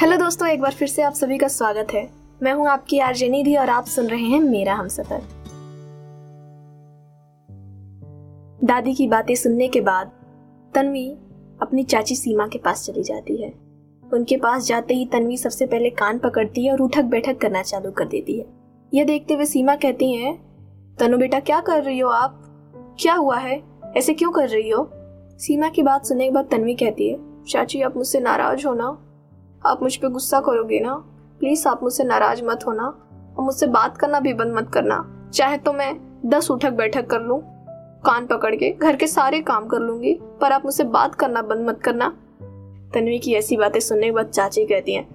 Hello दोस्तों, एक बार फिर से आप सभी का स्वागत है। मैं हूँ आपकी आरजे निधि और आप सुन रहे हैं मेरा हम सफ़र। दादी की बातें सुनने के बाद तन्वी अपनी चाची सीमा के पास चली जाती है। उनके पास जाते ही तन्वी सबसे पहले कान पकड़ती है और उठक बैठक करना चालू कर देती है। यह देखते हुए सीमा कहती है, तनु बेटा, क्या कर रही हो आप? क्या हुआ है? ऐसे क्यों कर रही हो? सीमा की बात सुनने के बाद तन्वी कहती है, चाची, आप मुझसे नाराज़ हो ना। आप मुझ पर गुस्सा करोगे ना? प्लीज़ आप मुझसे नाराज़ मत होना और मुझसे बात करना भी बंद मत करना। चाहे तो मैं दस उठक बैठक कर लूँ, कान पकड़ के घर के सारे काम कर लूँगी, पर आप मुझसे बात करना बंद मत करना। तन्वी की ऐसी बातें सुनने के बाद चाची कहती हैं,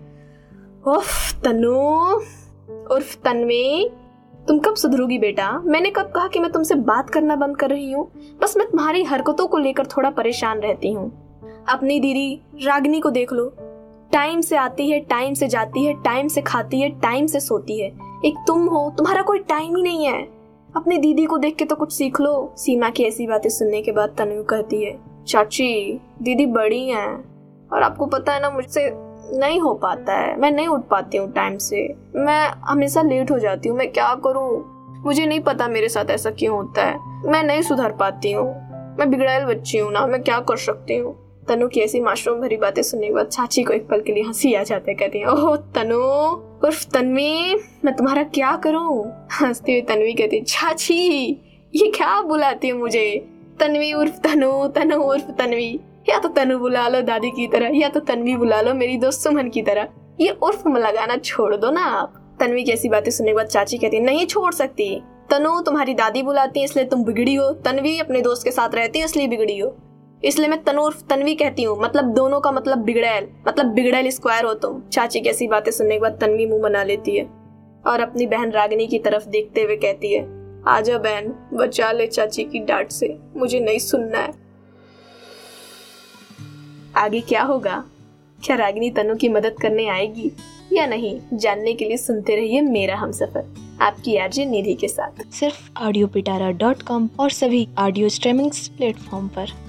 उफ तनु उर्फ़ तन्वी, तुम कब सुधरोगी बेटा? मैंने कब कहा कि मैं तुमसे बात करना बंद कर रही हूँ? बस मैं तुम्हारी हरकतों को लेकर थोड़ा परेशान रहती हूँ। अपनी दीदी रागनी को देख लो। टाइम से आती है, टाइम से जाती है, टाइम से खाती है, टाइम से सोती है। एक तुम हो, तुम्हारा कोई टाइम ही नहीं है। अपनी दीदी को देख के तो कुछ सीख लो। सीमा की ऐसी बातें सुनने के बाद तनु कहती है, चाची, दीदी बड़ी हैं और आपको पता है ना, मुझसे नहीं हो पाता है। मैं नहीं उठ पाती हूँ टाइम से। मैं हमेशा लेट हो जाती हूँ। मैं क्या करूँ? मुझे नहीं पता मेरे साथ ऐसा क्यों होता है। मैं नहीं सुधर पाती हूँ। मैं बिगड़ायल बच्ची हूँ ना। मैं क्या कर सकती हूँ? तनु की ऐसी माशरूम भरी बातें सुनने के बाद चाची को एक पल के लिए हँसी आ जाते कहती है, ओह, तनु, उर्फ़ तन्वी, मैं तुम्हारा क्या करूँ? हंसती हुई तन्वी कहती चाची, ये क्या बुलाती है मुझे? तन्वी उर्फ़ तनु तनु उर्फ़ तन्वी, या तो तनु बुला लो दादी की तरह, या तो तन्वी बुला लो मेरी दोस्त सुमन की तरह। ये उर्फ़ लगाना छोड़ दो ना आप। तन्वी की ऐसी बातें सुनने के बाद चाची कहती नहीं छोड़ सकती। तनु तुम्हारी दादी बुलाती है, इसलिए तुम बिगड़ी हो। तन्वी अपने दोस्त के साथ रहती है, इसलिए बिगड़ी हो। इसलिए मैं तनूर, तनवी कहती हूँ। मतलब दोनों का मतलब बिगड़ैल। मतलब बिगड़ैल स्क्वायर हो तुम। चाची कैसी बातें सुनने के बाद तनवी मुँह बना लेती है। और अपनी बहन रागिनी की तरफ़ देखते हुए कहती है, आजा बहन, बचा ले चाची की डांट से। मुझे नहीं सुनना है। आगे क्या होगा? क्या रागिनी तनु की मदद करने आएगी या नहीं? जानने के लिए सुनते रहिए मेरा हम सफ़र। आपकी आरजे निधि के साथ। सिर्फ़ ऑडियो पिटारा डॉट कॉम और सभी ऑडियो स्ट्रीमिंग प्लेटफॉर्म पर।